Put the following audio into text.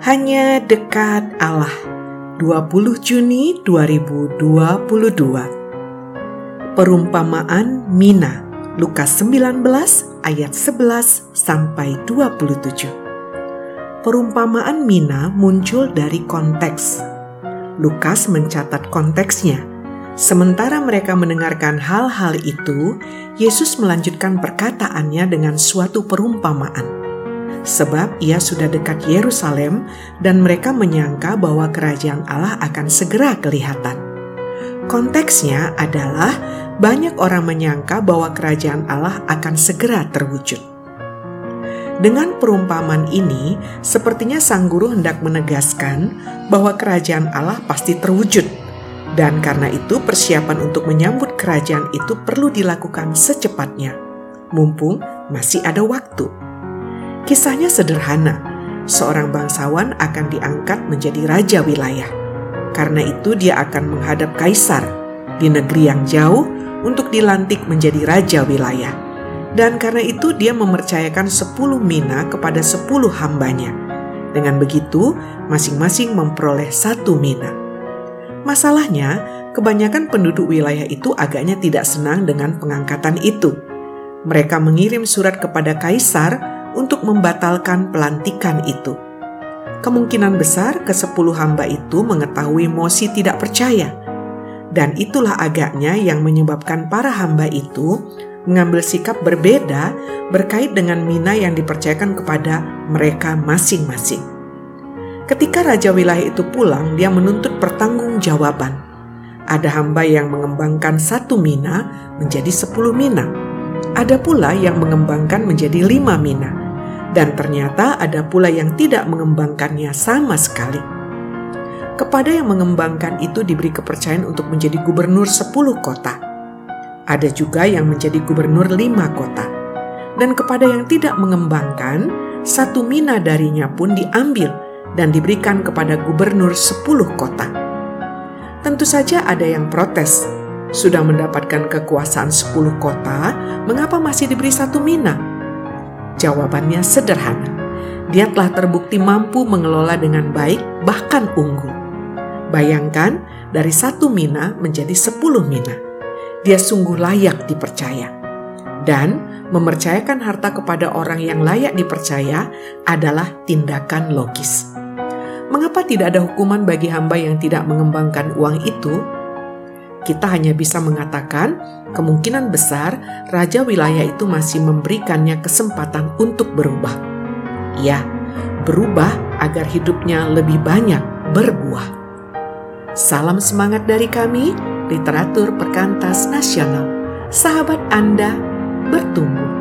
Hanya dekat Allah. 20 Juni 2022 Perumpamaan Mina Lukas 19 ayat 11 sampai 27 Perumpamaan Mina muncul dari konteks. Lukas mencatat konteksnya. Sementara mereka mendengarkan hal-hal itu, Yesus melanjutkan perkataannya dengan suatu perumpamaan sebab ia sudah dekat Yerusalem dan mereka menyangka bahwa kerajaan Allah akan segera kelihatan. Konteksnya adalah banyak orang menyangka bahwa kerajaan Allah akan segera terwujud. Dengan perumpamaan ini, sepertinya sang guru hendak menegaskan bahwa kerajaan Allah pasti terwujud, dan karena itu persiapan untuk menyambut kerajaan itu perlu dilakukan secepatnya, mumpung masih ada waktu. Kisahnya sederhana. Seorang bangsawan akan diangkat menjadi raja wilayah. Karena itu dia akan menghadap kaisar di negeri yang jauh untuk dilantik menjadi raja wilayah. Dan karena itu dia mempercayakan sepuluh mina kepada sepuluh hambanya. Dengan begitu, masing-masing memperoleh satu mina. Masalahnya, kebanyakan penduduk wilayah itu agaknya tidak senang dengan pengangkatan itu. Mereka mengirim surat kepada kaisar untuk membatalkan pelantikan itu. Kemungkinan besar kesepuluh hamba itu mengetahui Mosi tidak percaya. Dan itulah agaknya yang menyebabkan para hamba itu mengambil sikap berbeda berkait dengan mina yang dipercayakan kepada mereka masing-masing. Ketika raja wilayah itu pulang, dia menuntut pertanggungjawaban. Ada hamba yang mengembangkan satu mina menjadi sepuluh mina. Ada pula yang mengembangkan menjadi lima mina dan ternyata ada pula yang tidak mengembangkannya sama sekali. Kepada yang mengembangkan itu diberi kepercayaan untuk menjadi gubernur 10 kota. Ada juga yang menjadi gubernur 5 kota. Dan kepada yang tidak mengembangkan, satu mina darinya pun diambil dan diberikan kepada gubernur 10 kota. Tentu saja ada yang protes. Sudah mendapatkan kekuasaan 10 kota, mengapa masih diberi satu mina? Jawabannya sederhana. Dia telah terbukti mampu mengelola dengan baik, bahkan unggul. Bayangkan, dari satu mina menjadi sepuluh mina. Dia sungguh layak dipercaya. Dan mempercayakan harta kepada orang yang layak dipercaya adalah tindakan logis. Mengapa tidak ada hukuman bagi hamba yang tidak mengembangkan uang itu? Kita hanya bisa mengatakan kemungkinan besar raja wilayah itu masih memberikannya kesempatan untuk berubah. Ya, berubah agar hidupnya lebih banyak berbuah. Salam semangat dari kami, literatur perkantas nasional. Sahabat Anda bertumbuh